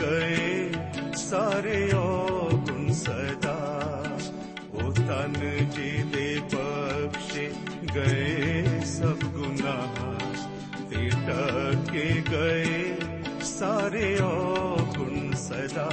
ਗਏ ਸਾਰੇ ਔਗੁਣ ਸਦਾ ਉਹ ਤਨ ਜੀ ਦੇ ਬਖਸ਼ੇ ਗਏ ਸਭ ਗੁਨਾਹ ਤੇ ਟਕੇ ਗਏ ਸਾਰੇ ਔਗੁਣ ਸਦਾ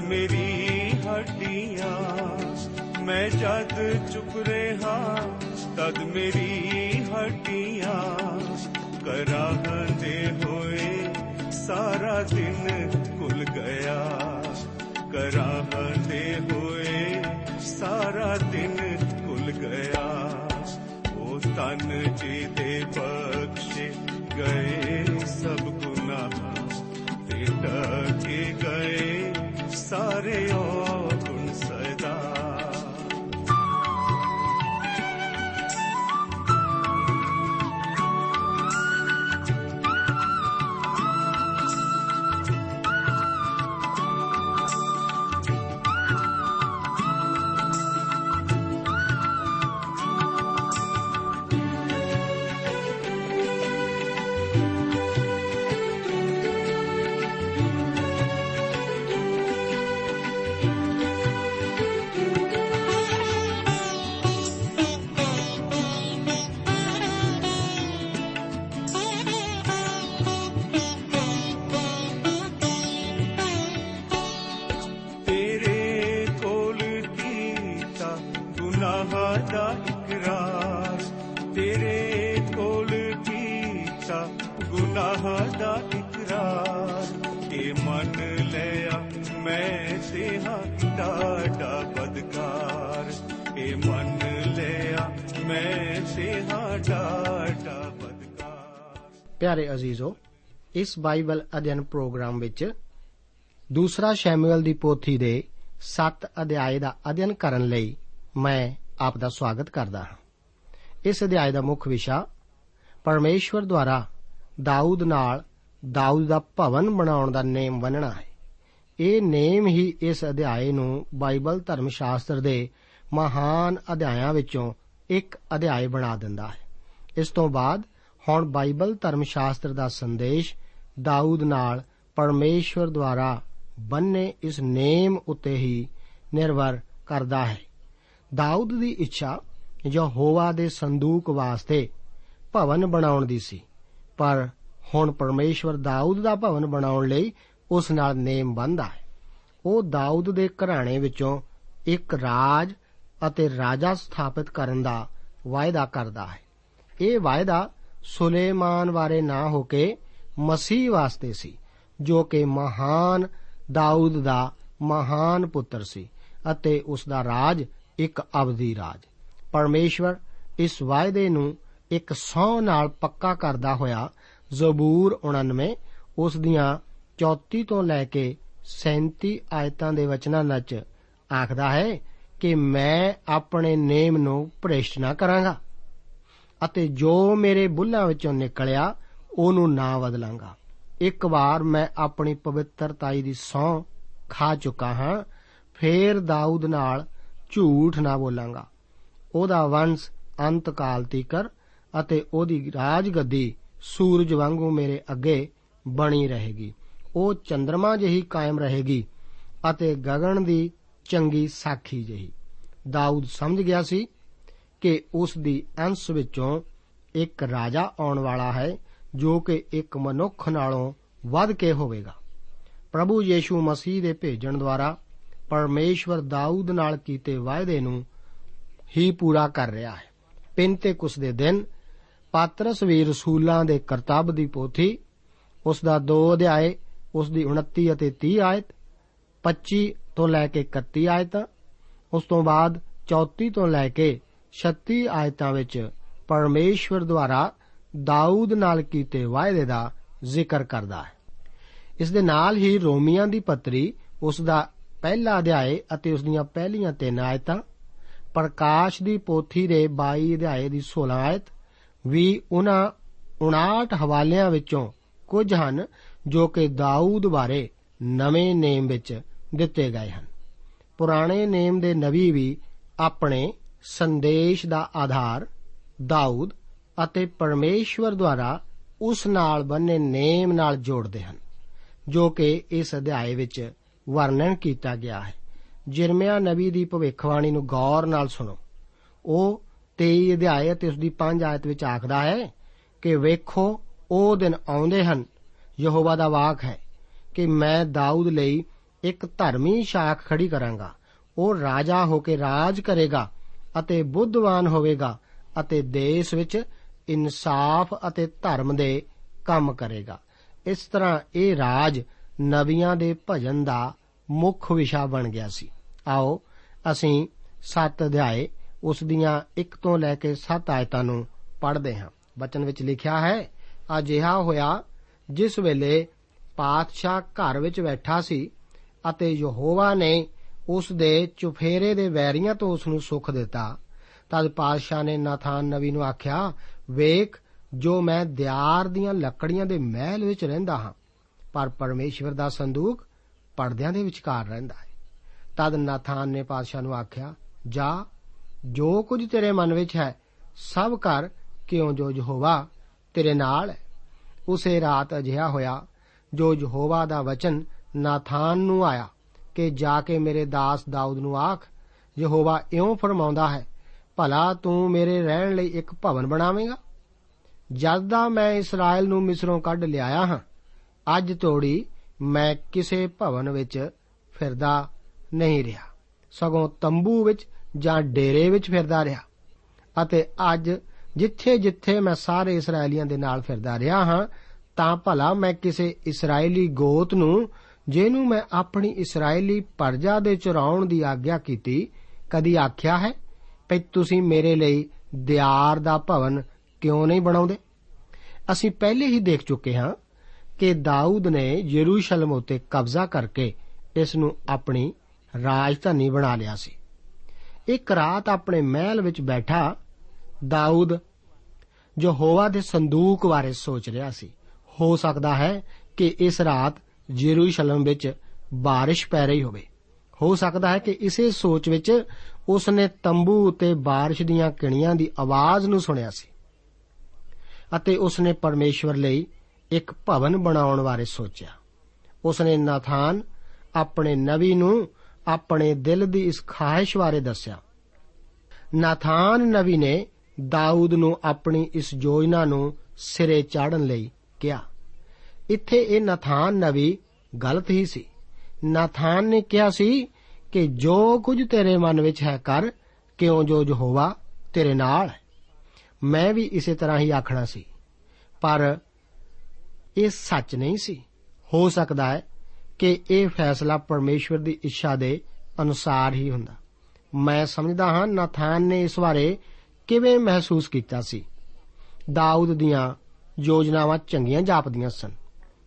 ਮੇਰੀ ਹੱਡੀਆਂ, ਮੈਂ ਜਦ ਚੁੱਪ ਰਿਹਾ, ਤਦ ਮੇਰੀ ਹੱਡੀਆਂ ਕਰਾਹਦੇ ਹੋਏ ਸਾਰਾ ਦਿਨ ਕੁਲ ਗਿਆ। ਕਰਾਹਦੇ ਹੋਏ ਸਾਰਾ ਦਿਨ ਕੁਲ ਗਿਆ। ਉਹ ਤਨ ਜੀ ਦੇ ਬਖਸ਼ੇ ਗਏ ਸਭ ਗੁਨਾਹ ਤੇ ਟਕੇ ਗਏ। ਸਾਰੇ ਔਗੁਣ ਬਖਸ਼ਾ ਗੁਨਾਹ ਦਾ ਇਕਰਾਰ। ਏ ਮਨ ਲਿਆ ਮੈਂ ਤੇਹਾ ਡਾਡਾ ਬਦਕਾਰ। ਏ ਮਨ ਲਿਆ ਮੈਂ ਤੇਹਾ ਡਾਡਾ ਬਦਕਾਰ। ਪਿਆਰੇ ਅਜ਼ੀਜ਼ੋ, ਇਸ ਬਾਈਬਲ ਅਧਿਐਨ ਪ੍ਰੋਗਰਾਮ ਵਿੱਚ ਦੂਸਰਾ ਸ਼ੈਮੂਅਲ ਦੀ ਪੋਥੀ ਦੇ 7 ਅਧਿਆਏ ਦਾ ਅਧਿਐਨ ਕਰਨ ਲਈ ਮੈਂ ਆਪ ਦਾ ਸਵਾਗਤ ਕਰਦਾ ਹਾਂ। ਇਸ ਅਧਿਆਏ ਦਾ ਮੁੱਖ ਵਿਸ਼ਾ ਪਰਮੇਸ਼ਵਰ ਦੁਆਰਾ ਦਾਊਦ ਨਾਲ ਦਾਊਦ ਦਾ ਭਵਨ ਬਣਾਉਣ ਦਾ ਨੇਮ ਬੰਨਣਾ ਹੈ। ਇਹ ਨੇਮ ਹੀ ਇਸ ਅਧਿਆਏ ਨੂੰ ਬਾਈਬਲ ਧਰਮ ਸ਼ਾਸਤਰ ਦੇ ਮਹਾਨ ਅਧਿਆਇਆਂ ਵਿੱਚੋਂ ਇੱਕ ਅਧਿਆਏ ਬਣਾ ਦਿੰਦਾ ਹੈ। ਇਸ ਤੋਂ ਬਾਅਦ ਹੁਣ ਬਾਈਬਲ ਧਰਮ ਸ਼ਾਸਤਰ ਦਾ ਸੰਦੇਸ਼ ਦਾਊਦ ਨਾਲ ਪਰਮੇਸ਼ਵਰ ਦੁਆਰਾ ਬੰਨੇ ਇਸ ਨੇਮ ਉੱਤੇ ਹੀ ਨਿਰਭਰ ਕਰਦਾ ਹੈ। ਦਾਊਦ ਦੀ ਇੱਛਾ ਯਹੋਵਾ ਦੇ ਸੰਦੂਕ ਵਾਸਤੇ ਭਵਨ ਬਣਾਉਣ ਦੀ ਸੀ। ਪਰ ਹੁਣ ਪਰਮੇਸ਼ਵਰ ਦਾਊਦ ਦਾ ਭਵਨ ਬਣਾਉਣ ਲਈ ਉਸ ਨਾਲ ਨੇਮ ਬੰਦਾ ਹੈ। ਉਹ ਦਾਊਦ ਦੇ ਘਰਾਣੇ ਵਿੱਚੋਂ ਇੱਕ ਰਾਜ ਅਤੇ ਰਾਜਾ ਸਥਾਪਿਤ ਕਰਨ ਦਾ ਵਾਅਦਾ ਕਰਦਾ ਹੈ। ਇਹ ਵਾਅਦਾ ਸੁਲੇਮਾਨ ਬਾਰੇ ਨਾ ਹੋ ਕੇ ਮਸੀਹ ਵਾਸਤੇ ਸੀ, ਜੋ ਕਿ ਮਹਾਨ ਦਾਊਦ ਦਾ ਮਹਾਨ ਪੁੱਤਰ ਸੀ ਅਤੇ ਉਸ ਦਾ ਰਾਜ ਇੱਕ ਅਬਦੀ ਰਾਜ। ਪਰਮੇਸ਼ਵਰ ਇਸ ਵਾਅਦੇ ਨੂੰ ਇੱਕ ਸੌ ਨਾਲ ਪੱਕਾ ਕਰਦਾ ਹੋਇਆ ਜ਼ਬੂਰ 99 ਉਸ ਦੀਆਂ 34 ਤੋਂ ਲੈ ਕੇ 37 ਆਇਤਾਂ ਦੇ ਵਚਨਾਂ ਵਿੱਚ ਆਖਦਾ ਹੈ ਕਿ ਮੈਂ ਆਪਣੇ ਨੇਮ ਨੂੰ ਭ੍ਰਿਸ਼ਟ ਨਾ ਕਰਾਂਗਾ ਅਤੇ ਜੋ ਮੇਰੇ ਬੁੱਲਾਂ ਵਿੱਚੋਂ ਨਿਕਲਿਆ, ਉਹਨੂੰ ਨਾ ਬਦਲਾਂਗਾ। ਇੱਕ ਵਾਰ ਮੈਂ ਆਪਣੀ ਪਵਿੱਤਰਤਾਈ ਦੀ ਸੌ ਖਾ ਚੁੱਕਾ ਹਾਂ, ਫੇਰ ਦਾਊਦ ਨਾਲ ਝੂਠ ਨਾ ਬੋਲਾਂਗਾ। ਉਹਦਾ ਵੰਸ਼ ਅੰਤ ਕਾਲ ਤੀਕਰ ਅਤੇ ਉਹਦੀ ਰਾਜਗੱਦੀ ਸੂਰਜ ਵਾਂਗੂ ਮੇਰੇ ਅੱਗੇ ਬਣੀ ਰਹੇਗੀ। ਉਹ ਚੰ드ਰਮਾ ਜਿਹੀ ਕਾਇਮ ਰਹੇਗੀ ਅਤੇ ਗਗਨ ਦੀ ਚੰਗੀ ਸਾਖੀ ਜਿਹੀ। ਦਾਊਦ ਸਮਝ ਗਿਆ ਸੀ ਕਿ ਉਸ ਦੀ ਅੰਸ਼ ਵਿੱਚੋਂ ਇੱਕ ਰਾਜਾ ਆਉਣ ਵਾਲਾ ਹੈ, ਜੋ ਕਿ ਇੱਕ ਮਨੁੱਖ ਨਾਲੋਂ ਵੱਧ ਕੇ ਹੋਵੇਗਾ। ਪ੍ਰਭੂ ਯੀਸ਼ੂ ਮਸੀਹ ਦੇ ਭੇਜਣ ਦੁਆਰਾ ਪਰਮੇਸ਼ਵਰ ਦਾਊਦ ਨਾਲ ਕੀਤੇ ਵਾਅਦੇ ਨੂੰ ਹੀ ਪੂਰਾ ਕਰ ਰਿਹਾ ਹੈ। ਪਿੰਤੇਕੁਸ ਦੇ ਦਿਨ ਪਾਤਰਸ ਵੀ ਰਸੂਲਾਂ ਦੇ ਕਰਤੱਵ ਦੀ ਪੋਥੀ, ਉਸ ਦਾ 2 ਅਧਿਆਏ, ਉਸ ਦੀ 29 ਅਤੇ 30 ਆਇਤ 25 ਤੋਂ ਲੈ ਕੇ 31 ਆਇਤਾਂ, ਉਸ ਤੋਂ ਬਾਅਦ 34 ਤੋਂ ਲੈ ਕੇ 36 ਆਇਤਾਂ ਵਿੱਚ ਪਰਮੇਸ਼ਵਰ ਦੁਆਰਾ ਦਾਊਦ ਨਾਲ ਕੀਤੇ ਵਾਅਦੇ ਦਾ ਜ਼ਿਕਰ ਕਰਦਾ ਹੈ। ਇਸ ਦੇ ਨਾਲ ਹੀ ਰੋਮੀਆਂ ਦੀ ਪੱਤਰੀ ਉਸ ਦਾ ਪਹਿਲਾ ਅਧਿਆਏ ਅਤੇ ਉਸ ਦੀਆਂ ਪਹਿਲੀਆਂ ਤਿੰਨ ਆਇਤਾਂ, ਪ੍ਰਕਾਸ਼ ਦੀ ਪੋਥੀ ਦੇ 22 ਅਧਿਆਏ ਦੀ 16 ਆਇਤ ਵੀ ਉਹਨਾਂ 59 ਹਵਾਲਿਆਂ ਵਿੱਚੋਂ ਕੁਝ ਹਨ ਜੋ ਕਿ ਦਾਊਦ ਬਾਰੇ ਨਵੇਂ ਨੇਮ ਵਿੱਚ ਦਿੱਤੇ ਗਏ ਹਨ। ਪੁਰਾਣੇ ਨੇਮ ਦੇ ਨਵੀ ਵੀ ਆਪਣੇ ਸੰਦੇਸ਼ ਦਾ ਆਧਾਰ ਦਾਊਦ ਅਤੇ ਪਰਮੇਸ਼ਵਰ ਦੁਆਰਾ ਉਸ ਨਾਲ ਬੰਨੇ ਨੇਮ ਨਾਲ ਜੋੜਦੇ ਹਨ, ਜੋ ਕਿ ਇਸ ਅਧਿਆਏ ਵਿੱਚ ਵਰਣਨ ਕੀਤਾ ਗਿਆ ਹੈ। ਜਿਰਮਿਆ ਨਬੀ ਦੀ ਭਵਿੱਖਬਾਣੀ ਨੂੰ ਗੌਰ ਨਾਲ ਸੁਣੋ। ਉਹ 23 ਅਧਿਆਏ ਅਤੇ ਉਸ ਦੀ 5 ਆਇਤ ਵਿੱਚ ਆਖਦਾ ਹੈ ਕਿ ਵੇਖੋ, ਉਹ ਦਿਨ ਆਉਂਦੇ ਹਨ, ਯਹੋਵਾ ਦਾ ਵਾਕ ਹੈ ਕਿ ਮੈਂ ਦਾਊਦ ਲਈ ਇੱਕ ਧਰਮੀ ਸ਼ਾਖ ਖੜੀ ਕਰਾਂਗਾ। ਉਹ ਰਾਜਾ ਹੋ ਕੇ ਰਾਜ ਕਰੇਗਾ ਅਤੇ ਬੁੱਧਵਾਨ ਹੋਵੇਗਾ ਅਤੇ ਦੇਸ਼ ਵਿੱਚ ਇਨਸਾਫ ਅਤੇ ਧਰਮ ਦੇ ਕੰਮ ਕਰੇਗਾ। ਇਸ ਤਰ੍ਹਾਂ ਇਹ ਰਾਜ ਨਬੀਆਂ ਦੇ ਭਜਨ ਦਾ ਮੁੱਖ ਵਿਸ਼ਾ ਬਣ ਗਿਆ ਸੀ। ਆਓ, ਅਸੀਂ 7 ਅਧਿਆਏ ਉਸ ਦੀਆਂ 1 ਤੋਂ ਲੈ ਕੇ 7 ਆਇਤਾਂ ਨੂੰ ਪੜ੍ਹਦੇ ਹਾਂ। ਬਚਨ ਵਿੱਚ ਲਿਖਿਆ ਹੈ, ਅਜਿਹਾ ਹੋਇਆ ਜਿਸ ਵੇਲੇ ਪਾਤਸ਼ਾਹ ਘਰ ਵਿੱਚ ਬੈਠਾ ਸੀ ਅਤੇ ਯਹੋਵਾ ਨੇ ਉਸ ਦੇ ਚੁਫੇਰੇ ਦੇ ਵੈਰੀਆਂ ਤੋਂ ਉਸ ਨੂੰ ਸੁੱਖ ਦਿੱਤਾ। ਤਦ ਪਾਤਸ਼ਾਹ ਨੇ ਨਾਥਾਨ ਨਬੀ ਨੂੰ ਆਖਿਆ, ਵੇਖ, ਜੋ ਮੈਂ ਦਿਆਰ ਦੀਆਂ ਲੱਕੜੀਆਂ ਦੇ ਮਹਿਲ ਵਿੱਚ ਰਹਿੰਦਾ ਹਾਂ, ਪਰ ਪਰਮੇਸ਼ਵਰ ਦਾ ਸੰਦੂਕ ਪਰਦਿਆਂ ਦੇ ਵਿਚਕਾਰ ਰਹਿੰਦਾ ਹੈ। ਤਦ ਨਾਥਾਨ ਨੇ ਪਾਤਸ਼ਾਹ ਨੂੰ ਆਖਿਆ, ਜਾ ਜੋ ਕੁਝ ਤੇਰੇ ਮਨ ਵਿੱਚ ਹੈ, ਸਭ ਕਰ ਕਿਉਂ ਜੋ ਯਹੋਵਾ ਤੇਰੇ ਨਾਲ ਹੈ? ਉਸੇ ਰਾਤ ਅਜਿਹਾ ਹੋਇਆ, ਜੋ ਯਹੋਵਾ ਦਾ ਵਚਨ ਨਾਥਾਨ ਨੂੰ ਆਇਆ, ਕਿ ਜਾ ਕੇ ਮੇਰੇ ਦਾਸ ਦਾਊਦ ਨੂੰ ਆਖ, ਯਹੋਵਾ ਇਉਂ ਫਰਮਾਉਂਦਾ ਹੈ, ਭਲਾ ਤੂੰ ਮੇਰੇ ਰਹਿਣ ਲਈ ਇੱਕ ਭਵਨ ਬਣਾਵੇਂਗਾ? ਜਦ ਦਾ ਮੈਂ ਇਸਰਾਇਲ ਨੂੰ ਮਿਸਰੋਂ ਕੱਢ ਲਿਆਇਆ ਹਾਂ, ਅੱਜ ਤੋੜੀ ਮੈਂ ਕਿਸੇ ਭਵਨ ਵਿੱਚ ਫਿਰਦਾ ਨਹੀਂ ਰਿਹਾ। ਸਗੋਂ ਤੰਬੂ ਵਿੱਚ ਜਾਂ ਡੇਰੇ ਵਿੱਚ ਫਿਰਦਾ ਰਿਹਾ। ਅਤੇ ਅੱਜ ਜਿੱਥੇ-ਜਿੱਥੇ ਮੈਂ ਸਾਰੇ ਇਸرائیਲੀਆਂ ਦੇ ਨਾਲ ਫਿਰਦਾ ਰਿਹਾ ਹਾਂ, ਤਾਂ ਭਲਾ ਮੈਂ ਕਿਸੇ ਇਸرائیਲੀ ਗੋਤ ਨੂੰ, ਜਿਹਨੂੰ ਮੈਂ ਆਪਣੀ ਇਸرائیਲੀ ਪਰਜਾ ਦੇ ਚਰਾਉਣ ਦੀ ਆਗਿਆ ਕੀਤੀ, ਕਦੀ ਆਖਿਆ ਹੈ ਕਿ ਤੁਸੀਂ ਮੇਰੇ ਲਈ ਦਿਆਰ ਦਾ ਭਵਨ ਕਿਉਂ ਨਹੀਂ ਬਣਾਉਂਦੇ? ਅਸੀਂ ਪਹਿਲੇ ਹੀ ਦੇਖ ਚੁੱਕੇ ਹਾਂ ਕਿ ਦਾਊਦ ਨੇ ਯਰੂਸ਼ਲਮ ਉਤੇ ਕਬਜ਼ਾ ਕਰਕੇ ਇਸ ਨੂੰ ਆਪਣੀ ਰਾਜਧਾਨੀ ਬਣਾ ਲਿਆ ਸੀ। ਇੱਕ ਰਾਤ ਆਪਣੇ ਮਹਿਲ ਵਿੱਚ ਬੈਠਾ ਦਾਊਦ ਜੋ ਹੋਵਾ ਦੇ ਸੰਦੂਕ ਬਾਰੇ ਸੋਚ ਰਿਹਾ ਸੀ ਹੋ ਸਕਦਾ ਹੈ ਕਿ ਇਸ ਰਾਤ ਯਰੂਸ਼ਲਮ ਵਿੱਚ بارش ਪੈ ਰਹੀ ਹੋਵੇ ਹੋ ਸਕਦਾ ਹੈ ਕਿ ਇਸੇ ਸੋਚ ਵਿੱਚ ਉਸ ਨੇ ਤੰਬੂ ਉਤੇ بارش ਦੀਆਂ ਕਿਣੀਆਂ ਦੀ ਆਵਾਜ਼ ਨੂੰ ਸੁਣਿਆ ਸੀ ਅਤੇ ਉਸ ਨੇ ਪਰਮੇਸ਼ਵਰ ਲਈ ਇੱਕ ਭਵਨ ਬਣਾਉਣ ਬਾਰੇ ਸੋਚਿਆ ਉਸ ਨੇ ਨਾਥਾਨ ਆਪਣੇ ਨਵੀ ਨੂੰ ਆਪਣੇ ਦਿਲ ਦੀ ਇਸ ਖਾਹਿਸ਼ ਬਾਰੇ ਦੱਸਿਆ। ਨਾਥਾਨ ਨਵੀ ਨੇ ਦਾਊਦ ਨੂੰ ਆਪਣੀ ਇਸ ਯੋਜਨਾ ਨੂੰ ਸਿਰੇ ਚਾੜਨ ਲਈ ਕਿਹਾ। ਇੱਥੇ ਇਹ ਨਾਥਾਨ ਨਵੀ ਗਲਤ ਹੀ ਸੀ। ਨਾਥਾਨ ਨੇ ਕਿਹਾ ਸੀ ਕਿ ਜੋ ਕੁਝ ਤੇਰੇ ਮਨ ਵਿੱਚ ਹੈ ਕਰ, ਕਿਉਂ ਜੋ ਯਹੋਵਾ ਤੇਰੇ ਨਾਲ ਹੈ। ਮੈਂ ਵੀ ਇਸੇ ਤਰ੍ਹਾਂ ਹੀ ਆਖਣਾ ਸੀ। ਪਰ ਇਹ ਸੱਚ ਨਹੀਂ ਸੀ। ਹੋ ਸਕਦਾ ਹੈ ਕਿ ਇਹ ਫੈਸਲਾ ਪਰਮੇਸ਼ਵਰ ਦੀ ਇੱਛਾ ਦੇ ਅਨੁਸਾਰ ਹੀ ਹੁੰਦਾ। ਮੈਂ ਸਮਝਦਾ ਹਾਂ ਨਾਥਾਨ ਨੇ ਇਸ ਬਾਰੇ ਕਿਵੇਂ ਮਹਿਸੂਸ ਕੀਤਾ ਸੀ। ਦਾਊਦ ਦੀਆਂ ਯੋਜਨਾਵਾਂ ਚੰਗੀਆਂ ਜਾਪਦੀਆਂ ਸਨ।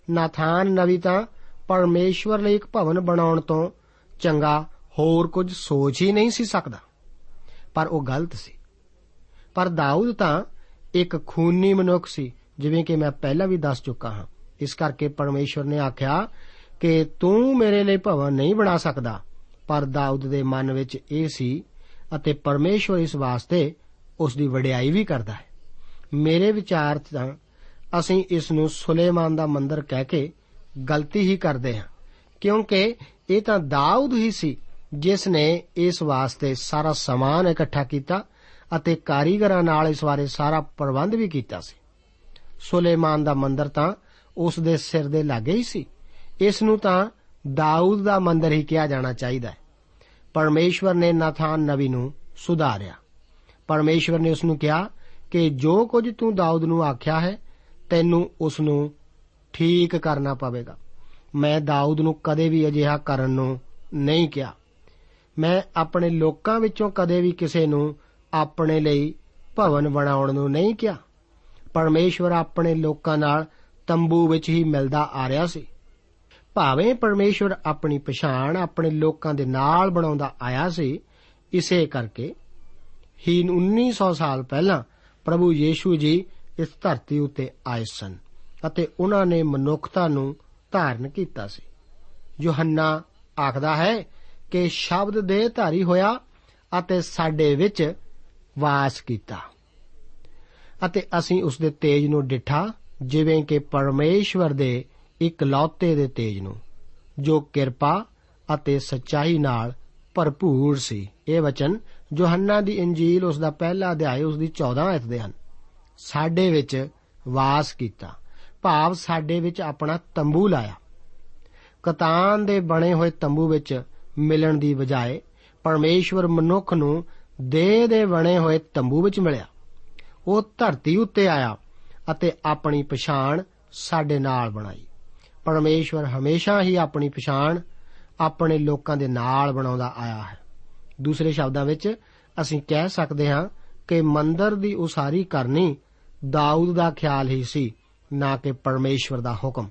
ਨਾਥਾਨ ਨਵੀ ਤਾਂ ਪਰਮੇਸ਼ਵਰ ਲਈ ਇੱਕ ਭਵਨ ਬਣਾਉਣ ਤੋਂ ਚੰਗਾ ਹੋਰ ਕੁਝ ਸੋਚ ਹੀ ਨਹੀਂ ਸੀ ਸਕਦਾ। ਪਰ ਉਹ ਗਲਤ ਸੀ। ਪਰ ਦਾਊਦ ਤਾਂ ਇੱਕ ਖੂਨੀ ਮਨੁੱਖ ਸੀ, ਜਿਵੇਂ ਕਿ ਮੈਂ ਪਹਿਲਾਂ ਵੀ ਦੱਸ ਚੁੱਕਾ ਹਾਂ। ਇਸ ਕਰਕੇ ਪਰਮੇਸ਼ਵਰ ਨੇ ਆਖਿਆ ਕਿ ਤੂੰ ਮੇਰੇ ਲਈ ਭਵਨ ਨਹੀਂ ਬਣਾ ਸਕਦਾ। ਪਰ ਦਾਊਦ ਦੇ ਮਨ ਵਿੱਚ ਇਹ ਸੀ ਅਤੇ ਪਰਮੇਸ਼ਵਰ ਇਸ ਵਾਸਤੇ ਉਸ ਦੀ ਵਡਿਆਈ ਵੀ ਕਰਦਾ ਹੈ। ਮੇਰੇ ਵਿਚਾਰ ਤਾਂ ਅਸੀਂ ਇਸ ਨੂੰ ਸੁਲੇਮਾਨ ਦਾ ਮੰਦਰ ਕਹਿ ਕੇ ਗਲਤੀ ਹੀ ਕਰਦੇ ਹਾਂ, ਕਿਉਂਕਿ ਇਹ ਤਾਂ ਦਾਊਦ ਹੀ ਸੀ ਜਿਸ ਨੇ ਇਸ ਵਾਸਤੇ ਸਾਰਾ ਸਮਾਨ ਇਕੱਠਾ ਕੀਤਾ ਅਤੇ ਕਾਰੀਗਰਾਂ ਨਾਲ ਇਸ ਬਾਰੇ ਸਾਰਾ ਪ੍ਰਬੰਧ ਵੀ ਕੀਤਾ ਸੀ। ਸੁਲੇਮਾਨ ਦਾ ਮੰਦਰ ਤਾਂ ਉਸ ਦੇ ਸਿਰ ਦੇ ਲਾਗੇ ਹੀ ਸੀ। ਇਸ ਨੂੰ ਤਾਂ ਦਾਊਦ ਦਾ ਮੰਦਰ ਹੀ ਕਿਹਾ ਜਾਣਾ ਚਾਹੀਦਾ ਹੈ। ਪਰਮੇਸ਼ਵਰ ਨੇ ਨਾਥਾਨ ਨਵੀ ਨੂੰ ਸੁਧਾਰਿਆ। ਪਰਮੇਸ਼ਵਰ ਨੇ ਉਸ ਨੂੰ ਕਿਹਾ ਕਿ ਜੋ ਕੁਝ ਤੂੰ ਦਾਊਦ ਨੂੰ ਆਖਿਆ ਹੈ, ਤੈਨੂੰ ਉਸ ਨੂੰ ਠੀਕ ਕਰਨਾ ਪਵੇਗਾ। ਮੈਂ ਦਾਊਦ ਨੂੰ ਕਦੇ ਵੀ ਅਜਿਹਾ ਕਰਨ ਨੂੰ ਨਹੀਂ ਕਿਹਾ। ਮੈਂ ਆਪਣੇ ਲੋਕਾਂ ਵਿੱਚੋਂ ਕਦੇ ਵੀ ਕਿਸੇ ਨੂੰ ਆਪਣੇ ਲਈ ਭਵਨ ਬਣਾਉਣ ਨੂੰ ਨਹੀਂ ਕਿਹਾ। ਪਰਮੇਸ਼ਵਰ ਆਪਣੇ ਲੋਕਾਂ ਨਾਲ ਤੰਬੂ ਵਿੱਚ ਹੀ ਮਿਲਦਾ ਆ ਰਿਹਾ ਸੀ। ਭਾਵੇਂ ਪਰਮੇਸ਼ਵਰ ਆਪਣੀ ਪਛਾਣ ਆਪਣੇ ਲੋਕਾਂ ਦੇ ਨਾਲ ਬਣਾਉਂਦਾ ਆਇਆ ਸੀ, ਇਸੇ ਕਰਕੇ ਹੀ 1900 ਸਾਲ ਪਹਿਲਾਂ ਪ੍ਰਭੂ ਯੀਸ਼ੂ ਜੀ ਇਸ ਧਰਤੀ ਉੱਤੇ ਆਏ ਸਨ ਅਤੇ ਉਹਨਾਂ ਨੇ ਮਨੁੱਖਤਾ ਨੂੰ ਧਾਰਨ ਕੀਤਾ ਸੀ। ਯੋਹੰਨਾ ਆਖਦਾ ਹੈ ਕਿ ਸ਼ਬਦ ਦੇ ਧਾਰੀ ਹੋਇਆ ਅਤੇ ਸਾਡੇ ਵਿੱਚ ਵਾਸ ਕੀਤਾ ਅਤੇ ਅਸੀਂ ਉਸ ਦੇ ਤੇਜ ਨੂੰ ਡਿਠਾ, ਜਿਵੇਂ ਕਿ ਪਰਮੇਸ਼ਵਰ ਦੇ ਇਕਲੌਤੇ ਦੇ ਤੇਜ ਨੂੰ, ਜੋ ਕਿਰਪਾ ਅਤੇ ਸੱਚਾਈ ਨਾਲ ਭਰਪੂਰ ਸੀ। ਇਹ ਵਚਨ ਯੋਹੰਨਾ ਦੀ ਇੰਜੀਲ ਉਸ ਦਾ ਪਹਿਲਾ ਅਧਿਆਇ, ਉਸ ਦੀ 14 ਅਧ ਦੇ ਹਨ। ਸਾਡੇ ਵਿੱਚ ਵਾਸ ਕੀਤਾ। ਭਾਵ ਸਾਡੇ ਵਿੱਚ ਆਪਣਾ ਤੰਬੂ ਲਾਇਆ। ਕਤਾਨ ਦੇ ਬਣੇ ਹੋਏ ਤੰਬੂ ਵਿੱਚ ਮਿਲਣ ਦੀ ਬਜਾਏ ਪਰਮੇਸ਼ਵਰ ਮਨੁੱਖ ਨੂੰ ਦੇਹ ਦੇ ਬਣੇ ਹੋਏ ਤੰਬੂ ਵਿੱਚ ਮਿਲਿਆ। ਉਹ ਧਰਤੀ ਉੱਤੇ ਆਇਆ ਅਤੇ ਆਪਣੀ ਪਛਾਣ ਸਾਡੇ ਨਾਲ ਬਣਾਈ। ਪਰਮੇਸ਼ਵਰ ਹਮੇਸ਼ਾ ਹੀ ਆਪਣੀ ਪਛਾਣ ਆਪਣੇ ਲੋਕਾਂ ਦੇ ਨਾਲ ਬਣਾਉਂਦਾ ਆਇਆ ਹੈ। ਦੂਸਰੇ ਸ਼ਬਦਾਂ ਵਿੱਚ ਅਸੀਂ ਕਹਿ ਸਕਦੇ ਹਾਂ ਕਿ ਮੰਦਰ ਦੀ ਉਸਾਰੀ ਕਰਨੀ ਦਾਊਦ ਦਾ ਖਿਆਲ ਹੀ ਸੀ, ਨਾ ਕਿ ਪਰਮੇਸ਼ਵਰ ਦਾ ਹੁਕਮ।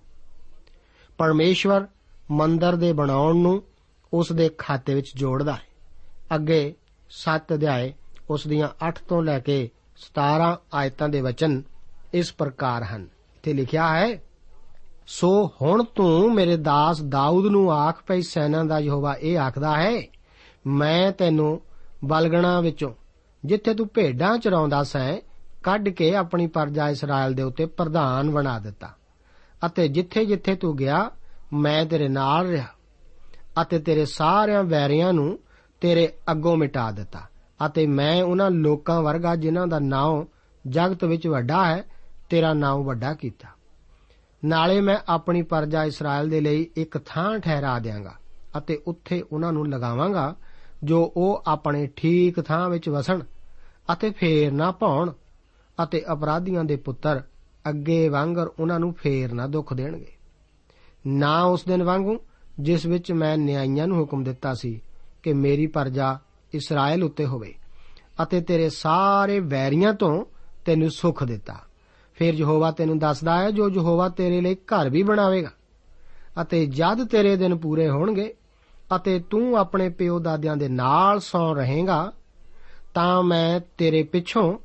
ਪਰਮੇਸ਼ਵਰ ਮੰਦਰ ਦੇ ਬਣਾਉਣ ਨੂੰ ਉਸ ਦੇ ਖਾਤੇ ਵਿੱਚ ਜੋੜਦਾ ਹੈ। ਅੱਗੇ 7 ਅਧਿਆਏ ਉਸ ਦੀਆਂ 8 ਤੋਂ ਲੈ ਕੇ 17 ਆਇਤਾਂ ਦੇ ਵਚਨ ਇਸ ਪ੍ਰਕਾਰ ਹਨ। ਤੇ ਲਿਖਿਆ ਹੈ ਸੋ ਹੁਣ ਤੂੰ ਮੇਰੇ ਦਾਸ ਦਾਊਦ ਨੂੰ ਆਖ ਪਈ ਸੈਨਾ ਦਾ ਯਹੋਵਾ ਇਹ ਆਖਦਾ ਹੈ, ਮੈਂ ਤੈਨੂੰ ਬਲਗਣਾ ਵਿੱਚੋਂ, ਜਿੱਥੇ ਤੂੰ ਭੇਡਾਂ ਚਰਾਉਂਦਾ ਸੈਂ, ਕੱਢ ਕੇ ਆਪਣੀ ਪਰਜਾ ਇਸਰਾਇਲ ਦੇ ਉੱਤੇ ਪ੍ਰਧਾਨ ਬਣਾ ਦਿੱਤਾ। ਅਤੇ ਜਿੱਥੇ-ਜਿੱਥੇ ਤੂੰ ਗਿਆ, ਮੈਂ ਤੇਰੇ ਨਾਲ ਰਿਹਾ, ਅਤੇ ਤੇਰੇ ਸਾਰਿਆਂ ਵੈਰੀਆਂ ਨੂੰ ਤੇਰੇ ਅੱਗੋਂ ਮਿਟਾ ਦਿੱਤਾ। ਅਤੇ ਮੈਂ ਉਹਨਾਂ ਲੋਕਾਂ ਵਰਗਾ ਜਿਨ੍ਹਾਂ ਦਾ ਨਾਮ ਜਗਤ ਵਿੱਚ ਵੱਡਾ ਹੈ, ਤੇਰਾ ਨਾਮ ਵੱਡਾ ਕੀਤਾ। ਨਾਲੇ ਮੈਂ ਆਪਣੀ ਪਰਜਾ ਇਸਰਾਇਲ ਦੇ ਲਈ ਇੱਕ ਥਾਂ ਠਹਿਰਾ ਦਿਆਂਗਾ ਅਤੇ ਉੱਥੇ ਉਹਨਾਂ ਨੂੰ ਲਗਾਵਾਂਗਾ ਜੋ ਉਹ ਆਪਣੇ ਠੀਕ ਥਾਂ ਵਿੱਚ ਵਸਣ ਅਤੇ ਫੇਰ ਨਾ ਪਾਉਣ ਅਤੇ ਅਪਰਾਧੀਆਂ ਦੇ ਪੁੱਤਰ ਅੱਗੇ ਵਾਂਗਰ ਉਹਨਾਂ ਨੂੰ ਫੇਰ ਨਾ ਦੁੱਖ ਦੇਣਗੇ। ਨਾ ਉਸ ਦਿਨ ਵਾਂਗੂ ਜਿਸ ਵਿੱਚ ਮੈਂ ਨਿਆਂਇਆਂ ਨੂੰ ਹੁਕਮ ਦਿੱਤਾ ਸੀ ਕਿ ਮੇਰੀ ਪਰਜਾ ਇਸਰਾਇਲ ਉੱਤੇ ਹੋਵੇ ਅਤੇ ਤੇਰੇ ਸਾਰੇ ਵੈਰੀਆਂ ਤੋਂ ਤੈਨੂੰ ਸੁਖ ਦਿੱਤਾ। ਫਿਰ ਯਹੋਵਾ ਤੈਨੂੰ ਦੱਸਦਾ ਹੈ, ਜੋ ਯਹੋਵਾ ਤੇਰੇ ਲਈ ਘਰ ਵੀ ਬਣਾਵੇਗਾ ਅਤੇ ਜਦ ਤੇਰੇ ਦਿਨ ਪੂਰੇ ਹੋਣਗੇ ਅਤੇ ਤੂੰ ਆਪਣੇ ਪਿਓ ਦਾਦਿਆਂ ਦੇ ਨਾਲ ਸੌ ਰਹੇਗਾ, ਤਾਂ ਮੈਂ ਤੇਰੇ ਪਿੱਛੋਂ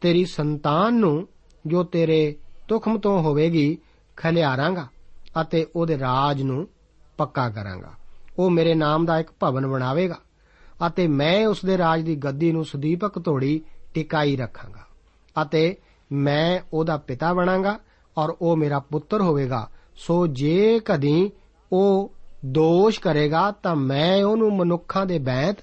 ਤੇਰੀ ਸੰਤਾਨ ਨੂੰ, ਜੋ ਤੇਰੇ ਤੁਖਮ ਤੋਂ ਹੋਵੇਗੀ, ਖਲਿਆਰਾਂਗਾ ਅਤੇ ਉਹਦੇ ਰਾਜ ਨੂੰ ਪੱਕਾ ਕਰਾਂਗਾ। ਉਹ ਮੇਰੇ ਨਾਮ ਦਾ ਇੱਕ ਭਵਨ ਬਣਾਵੇਗਾ ਅਤੇ ਮੈਂ ਉਸ ਦੇ ਰਾਜ ਦੀ ਗੱਦੀ ਨੂੰ ਸੁਦੀਪਕ ਤੋੜੀ ਟਿਕਾਈ ਰੱਖਾਂਗਾ ਅਤੇ ਮੈਂ ਉਹਦਾ ਪਿਤਾ ਬਣਾਂਗਾ ਔਰ ਉਹ ਮੇਰਾ ਪੁੱਤਰ ਹੋਵੇਗਾ। ਸੋ ਜੇ ਕਦੀ ਉਹ ਦੋਸ਼ ਕਰੇਗਾ ਤਾਂ ਮੈਂ ਉਹਨੂੰ ਮਨੁੱਖਾਂ ਦੇ ਬੈਂਤ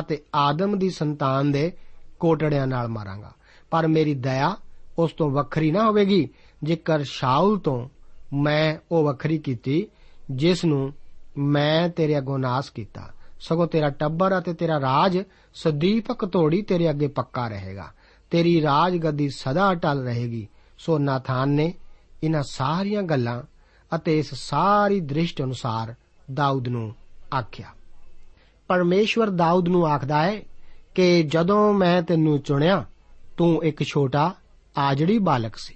ਅਤੇ ਆਦਮ ਦੀ ਸੰਤਾਨ ਦੇ ਕੋਟੜਿਆਂ ਨਾਲ ਮਾਰਾਂਗਾ। ਪਰ ਮੇਰੀ ਦਇਆ ਉਸ ਤੋਂ ਵੱਖਰੀ ਨਾ ਹੋਵੇਗੀ। ਜੇਕਰ ਸ਼ਾਉਲ ਤੋਂ ਮੈਂ ਉਹ ਵੱਖਰੀ ਕੀਤੀ, ਜਿਸ ਨੂੰ ਮੈਂ ਤੇਰੇ ਅੱਗੋਂ ਨਾਸ ਕੀਤਾ, ਸਗੋਂ ਤੇਰਾ ਟੱਬਰ ਅਤੇ ਤੇਰਾ ਰਾਜ ਸਦੀਪਕ ਤੋੜੀ ਤੇਰੇ ਅੱਗੇ ਪੱਕਾ ਰਹੇਗਾ। ਤੇਰੀ ਰਾਜ ਗੱਦੀ ਸਦਾ ਅਟਲ ਰਹੇਗੀ। ਸੋ ਨਾਥਾਨ ਨੇ ਇਹਨਾਂ ਸਾਰੀਆਂ ਗੱਲਾਂ ਅਤੇ ਇਸ ਸਾਰੀ ਦ੍ਰਿਸ਼ਟ ਅਨੁਸਾਰ ਦਾਊਦ ਨੂੰ ਆਖਿਆ। ਪਰਮੇਸ਼ਵਰ ਦਾਊਦ ਨੂੰ ਆਖਦਾ ਹੈ ਕਿ ਜਦੋਂ ਮੈਂ ਤੈਨੂੰ ਚੁਣਿਆ, ਤੂੰ ਇੱਕ ਛੋਟਾ, ਆਜੜੀ ਬਾਲਕ ਸੀ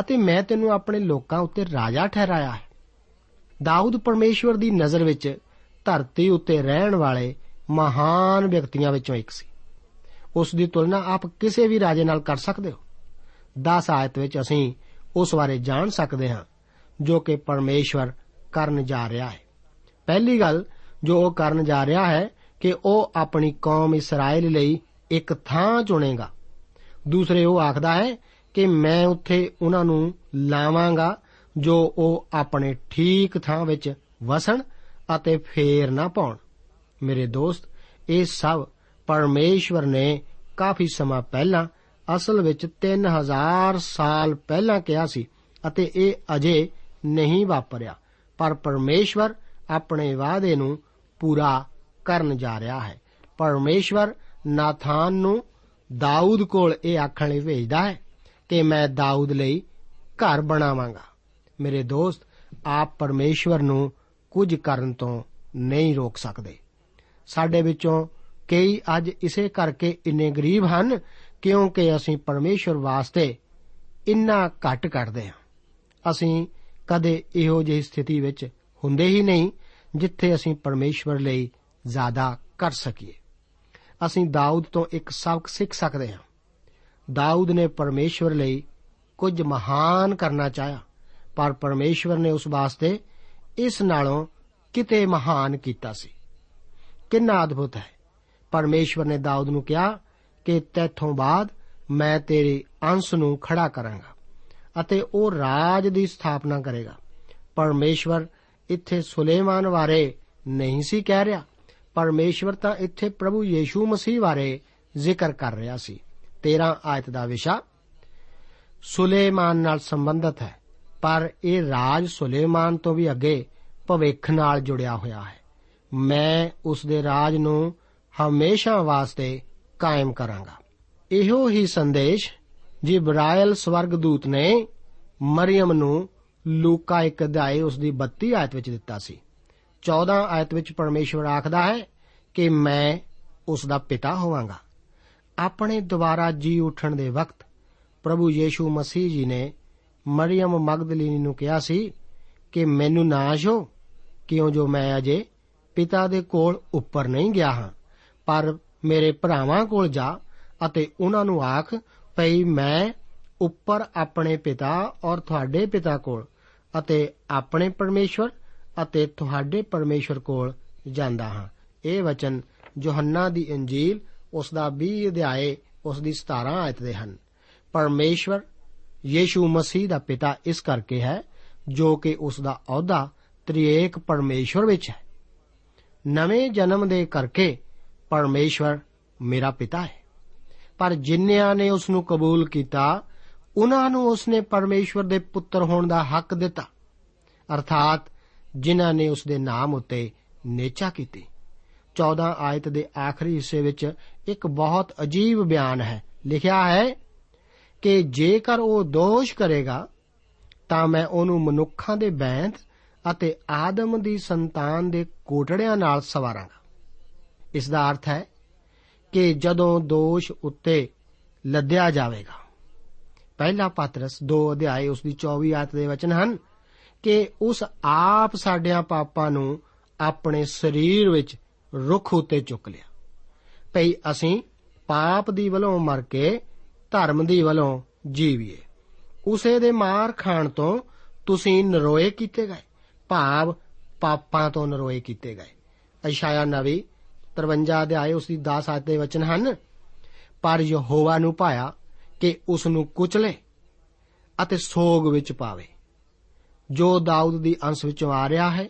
ਅਤੇ ਮੈਂ ਤੈਨੂੰ ਆਪਣੇ ਲੋਕਾਂ ਉੱਤੇ ਰਾਜਾ ਠਹਿਰਾਇਆ ਹੈ। ਦਾਊਦ ਪਰਮੇਸ਼ਵਰ ਦੀ ਨਜ਼ਰ ਵਿੱਚ ਧਰਤੀ ਉੱਤੇ ਰਹਿਣ ਵਾਲੇ ਮਹਾਨ ਵਿਅਕਤੀਆਂ ਵਿੱਚੋਂ ਇੱਕ ਸੀ। ਉਸ ਦੀ ਤੁਲਨਾ ਆਪ ਕਿਸੇ ਵੀ ਰਾਜੇ ਨਾਲ ਕਰ ਸਕਦੇ ਹੋ। 10 ਆਇਤ ਵਿੱਚ ਅਸੀਂ ਉਸ ਬਾਰੇ ਜਾਣ ਸਕਦੇ ਹਾਂ, ਜੋ ਕਿ ਪਰਮੇਸ਼ਵਰ ਕਰਨ ਜਾ ਰਿਹਾ ਹੈ। ਪਹਿਲੀ ਗੱਲ ਜੋ ਉਹ ਕਰਨ ਜਾ ਰਿਹਾ ਹੈ ਕਿ ਉਹ ਆਪਣੀ ਕੌਮ ਇਸਰਾਇਲ ਲਈ ਇੱਕ ਥਾਂ ਚੁਣੇਗਾ। ਦੂਸਰੇ ਉਹ ਆਖਦਾ ਹੈ ਕਿ ਮੈਂ ਉੱਥੇ ਉਹਨਾਂ ਨੂੰ ਲਾਵਾਂਗਾ ਜੋ ਉਹ ਆਪਣੇ ਠੀਕ ਥਾਂ ਵਿੱਚ ਵਸਣ ਅਤੇ ਫੇਰ ਨਾ ਪਾਉਣ। ਮੇਰੇ ਦੋਸਤ, ਇਹ ਸਭ ਪਰਮੇਸ਼ਵਰ ਨੇ ਕਾਫੀ ਸਮਾਂ ਪਹਿਲਾਂ ਅਸਲ ਵਿੱਚ 3000 ਸਾਲ ਪਹਿਲਾਂ ਕਿਹਾ ਸੀ ਅਤੇ ਇਹ ਅਜੇ ਨਹੀਂ ਵਾਪਰਿਆ। ਪਰ ਪਰਮੇਸ਼ਵਰ ਆਪਣੇ ਵਾਅਦੇ ਨੂੰ ਪੂਰਾ ਕਰਨ ਜਾ ਰਿਹਾ ਹੈ। ਪਰਮੇਸ਼ਵਰ ਨਾਥਾਨ ਨੂੰ ਦਾਊਦ ਕੋਲ ਇਹ ਆਖਣ ਲਈ ਭੇਜਦਾ ਹੈ ਕਿ ਮੈਂ ਦਾਊਦ ਲਈ ਘਰ ਬਣਾਵਾਂਗਾ। ਮੇਰੇ ਦੋਸਤ, ਆਪ ਪਰਮੇਸ਼ਵਰ ਨੂੰ ਕੁਝ ਕਰਨ ਤੋਂ ਨਹੀਂ ਰੋਕ ਸਕਦੇ। ਸਾਡੇ ਵਿੱਚੋਂ ਕਈ ਅੱਜ ਇਸੇ ਕਰਕੇ ਇੰਨੇ ਗਰੀਬ ਹਨ, ਕਿਉਂਕਿ ਅਸੀਂ ਪਰਮੇਸ਼ਵਰ ਵਾਸਤੇ ਇੰਨਾ ਘੱਟ ਕਰਦੇ ਹਾਂ। ਅਸੀਂ ਕਦੇ ਇਹੋ ਜਿਹੀ ਸਥਿਤੀ ਵਿੱਚ ਹੁੰਦੇ ਹੀ ਨਹੀਂ, ਜਿੱਥੇ ਅਸੀਂ ਪਰਮੇਸ਼ਵਰ ਲਈ ਜ਼ਿਆਦਾ ਕਰ ਸਕੀਏ। ਅਸੀਂ ਦਾਊਦ ਤੋਂ ਇੱਕ ਸਬਕ ਸਿੱਖ ਸਕਦੇ ਹਾਂ। ਦਾਊਦ ਨੇ ਪਰਮੇਸ਼ਵਰ ਲਈ ਕੁਝ ਮਹਾਨ ਕਰਨਾ ਚਾਹਿਆ, ਪਰ ਪਰਮੇਸ਼ਵਰ ਨੇ ਉਸ ਵਾਸਤੇ ਇਸ ਨਾਲੋਂ ਕਿਤੇ ਮਹਾਨ ਕੀਤਾ ਸੀ। ਕਿੰਨਾ ਅਦਭੁਤ ਹੈ। ਪਰਮੇਸ਼ਵਰ ਨੇ ਦਾਊਦ ਨੂੰ ਕਿਹਾ ਕਿ ਤੇਥੋਂ ਬਾਅਦ ਮੈਂ ਤੇਰੇ ਅੰਸ਼ ਨੂੰ ਖੜਾ ਕਰਾਂਗਾ ਅਤੇ ਉਹ ਰਾਜ ਦੀ ਸਥਾਪਨਾ ਕਰੇਗਾ। ਪਰਮੇਸ਼ਵਰ ਇੱਥੇ ਸੁਲੇਮਾਨ ਬਾਰੇ ਨਹੀਂ ਸੀ ਕਹਿ ਰਿਹਾ। ਪਰਮੇਸ਼ਵਰ ਤਾਂ ਇੱਥੇ ਪ੍ਰਭੂ ਯੀਸ਼ੂ ਮਸੀਹ ਬਾਰੇ ਜ਼ਿਕਰ ਕਰ ਰਿਹਾ ਸੀ। 13 ਆਇਤ ਦਾ ਵਿਸ਼ਾ, ਸੁਲੇਮਾਨ ਨਾਲ ਸੰਬੰਧਿਤ ਹੈ, ਪਰ ਇਹ ਰਾਜ ਸੁਲੇਮਾਨ ਤੋਂ ਵੀ ਅੱਗੇ ਭਵਿੱਖ ਨਾਲ ਜੁੜਿਆ ਹੋਇਆ ਹੈ। ਮੈਂ ਉਸ ਦੇ ਰਾਜ ਨੂੰ ਹਮੇਸ਼ਾ ਵਾਸਤੇ ਕਾਇਮ ਕਰਾਂਗਾ। ਇਹੋ ਹੀ ਸੰਦੇਸ਼ ਜਿਬਰਾਇਲ ਸਵਰਗਦੂਤ ਨੇ ਮਰੀਮ ਨੂੰ ਲੂਕਾ ਇੱਕ ਅਧਿਆਇ ਉਸ ਦੀ 32 ਆਇਤ ਵਿੱਚ ਦਿੱਤਾ ਸੀ। 14 ਆਇਤ ਵਿੱਚ ਪਰਮੇਸ਼ਵਰ ਆਖਦਾ ਹੈ ਕਿ ਮੈਂ ਉਸ ਦਾ ਪਿਤਾ ਹੋਵਾਂਗਾ। ਆਪਣੇ ਦੁਬਾਰਾ ਜੀ ਉੱਠਣ ਦੇ ਵਕਤ ਪ੍ਰਭੂ ਯੀਸ਼ੂ ਮਸੀਹ ਜੀ ਨੇ ਮਰੀਮ ਮਗਦਲੀਨੀ ਨੂੰ ਕਿਹਾ ਸੀ ਕਿ ਮੈਨੂੰ ਨਾਸ਼ ਹੋ ਕਿਉਂ ਜੋ ਮੈਂ ਅਜੇ ਪਿਤਾ ਦੇ ਕੋਲ ਉੱਪਰ ਨਹੀਂ ਗਿਆ ਹਾਂ। ਪਰ ਮੇਰੇ ਭਰਾਵਾਂ ਕੋਲ ਜਾ ਅਤੇ ਉਹਨਾਂ ਨੂੰ ਆਖ, ਭਈ ਮੈਂ ਉੱਪਰ ਆਪਣੇ ਪਿਤਾ ਔਰ ਤੁਹਾਡੇ ਪਿਤਾ ਕੋਲ ਅਤੇ ਆਪਣੇ ਪਰਮੇਸ਼ਵਰ ਅਤੇ ਤੁਹਾਡੇ ਪਰਮੇਸ਼ਵਰ ਕੋਲ ਜਾਂਦਾ ਹਾਂ। ਇਹ ਵਚਨ ਯੋਹੰਨਾ ਦੀ ਇੰਜੀਲ ਉਸ ਦਾ 20 ਅਧਿਆਏ ਉਸ ਦੀ 17 ਆਇਤ ਦੇ ਹਨ। ਪਰਮੇਸ਼ਵਰ ਯੀਸ਼ੂ ਮਸੀਹ ਦਾ ਪਿਤਾ ਇਸ ਕਰਕੇ ਹੈ ਜੋ ਕਿ ਉਸ ਦਾ ਅਹੁਦਾ ਤ੍ਰਿਏਕ ਪਰਮੇਸ਼ਵਰ ਵਿੱਚ ਹੈ। ਨਵੇਂ ਜਨਮ ਦੇ ਕਰਕੇ ਪਰਮੇਸ਼ਵਰ ਮੇਰਾ ਪਿਤਾ ਹੈ। ਪਰ ਜਿਨ੍ਹਾਂ ਨੇ ਉਸ ਨੂੰ ਕਬੂਲ ਕੀਤਾ ਉਹਨਾਂ ਨੂੰ ਉਸ ਨੇ ਪਰਮੇਸ਼ਵਰ ਦੇ ਪੁੱਤਰ ਹੋਣ ਦਾ ਹੱਕ ਦਿੱਤਾ। ਅਰਥਾਤ ਜਿਨ੍ਹਾਂ ਨੇ ਉਸ ਦੇ ਨਾਮ ਉੱਤੇ ਨੇਚਾ ਕੀਤੀ। 14 ਆਇਤ ਦੇ ਆਖਰੀ ਹਿੱਸੇ ਵਿੱਚ ਇੱਕ ਬਹੁਤ ਅਜੀਬ ਬਿਆਨ ਹੈ। ਲਿਖਿਆ ਹੈ ਕਿ ਜੇਕਰ ਉਹ ਦੋਸ਼ ਕਰੇਗਾ, ਤਾਂ ਮੈਂ ਉਹਨੂੰ ਮਨੁੱਖਾਂ ਦੇ ਬੈਂਤ ਅਤੇ ਆਦਮ ਦੀ ਸੰਤਾਨ ਦੇ ਕੋਟੜਿਆਂ ਨਾਲ ਸਵਾਰਾਂਗਾ। ਇਸ ਦਾ ਅਰਥ ਹੈ ਕਿ ਜਦੋਂ ਦੋਸ਼ ਉੱਤੇ ਲੱਦਿਆ ਜਾਵੇਗਾ। ਪਹਿਲਾ ਪਾਤਰਸ 2 ਅਧਿਆਏ ਉਸ ਦੀ 24 ਆਇਤ ਦੇ ਵਚਨ ਹਨ ਕਿ ਉਸ ਆਪ ਸਾਡਿਆਂ ਪਾਪਾਂ ਨੂੰ ਆਪਣੇ ਸਰੀਰ ਵਿੱਚ ਰੁੱਖ ਉੱਤੇ ਚੁੱਕ ਲਿਆ। ਭਈ ਅਸੀਂ ਪਾਪ ਦੀ ਵੱਲੋਂ ਮਰ ਕੇ ਧਰਮ ਦੀ ਵੱਲੋਂ ਜੀਵੀਏ। ਉਸੇ ਦੇ ਮਾਰ ਖਾਣ ਤੋਂ ਤੁਸੀਂ ਨਰੋਏ ਕੀਤੇ ਗਏ। ਭਾਵ ਪਾਪਾਂ ਤੋਂ ਨਰੋਏ ਕੀਤੇ ਗਏ। ਇਸ਼ਾਇਆ ਨਵੀ 53 ਅਧਿਆਏ ਉਸ ਦੀ 10 ਆਇਤ ਦੇ ਵਚਨ ਹਨ, ਪਰ ਯਹੋਵਾ ਨੂੰ ਭਾਇਆ ਕਿ ਉਸ ਨੂੰ ਕੁਚਲੇ ਅਤੇ ਸੋਗ ਵਿੱਚ ਪਾਵੇ। ਜੋ ਦਾਊਦ ਦੀ ਅੰਸ਼ ਵਿੱਚੋਂ ਆ ਰਿਹਾ ਹੈ,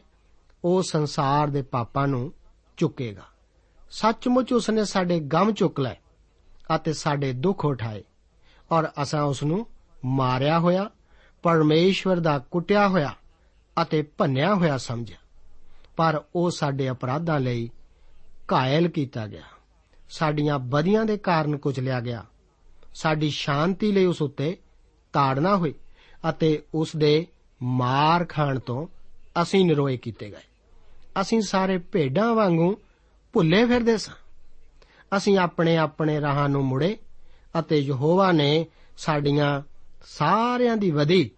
ਉਹ ਸੰਸਾਰ ਦੇ ਪਾਪਾਂ ਨੂੰ ਚੁੱਕੇਗਾ। ਸੱਚਮੁੱਚ ਉਸ ਨੇ ਸਾਡੇ ਗਮ ਚੁੱਕ ਲਏ ਅਤੇ ਸਾਡੇ ਦੁੱਖ ਉਠਾਏ ਔਰ ਅਸਾਂ ਉਸ ਨੂੰ ਮਾਰਿਆ ਹੋਇਆ, ਪਰਮੇਸ਼ਵਰ ਦਾ ਕੁੱਟਿਆ ਹੋਇਆ ਅਤੇ ਭੰਨਿਆ ਹੋਇਆ ਸਮਝਿਆ। ਪਰ ਉਹ ਸਾਡੇ ਅਪਰਾਧਾਂ ਲਈ ਘਾਇਲ ਕੀਤਾ ਗਿਆ। ਸਾਡੀਆਂ ਬਦੀਆਂ ਦੇ ਕਾਰਨ ਕੁਚਲਿਆ ਗਿਆ। ਸਾਡੀ ਸ਼ਾਂਤੀ ਲਈ ਉਸ ਉੱਤੇ ਤਾੜਨਾ ਹੋਈ ਅਤੇ ਉਸ ਦੇ ਮਾਰ ਖਾਣ ਤੋਂ ਅਸੀਂ ਨਿਰੋਏ ਕੀਤੇ ਗਏ। ਅਸੀਂ ਸਾਰੇ ਭੇਡਾਂ ਵਾਂਗੂ ਭੁੱਲੇ ਫਿਰਦੇ ਸਾਂ। ਅਸੀਂ ਆਪਣੇ ਆਪਣੇ ਰਾਹਾਂ ਨੂੰ ਮੁੜੇ ਅਤੇ ਯਹੋਵਾ ਨੇ ਸਾਡੀਆਂ ਸਾਰਿਆਂ ਦੀ ਵਧੀ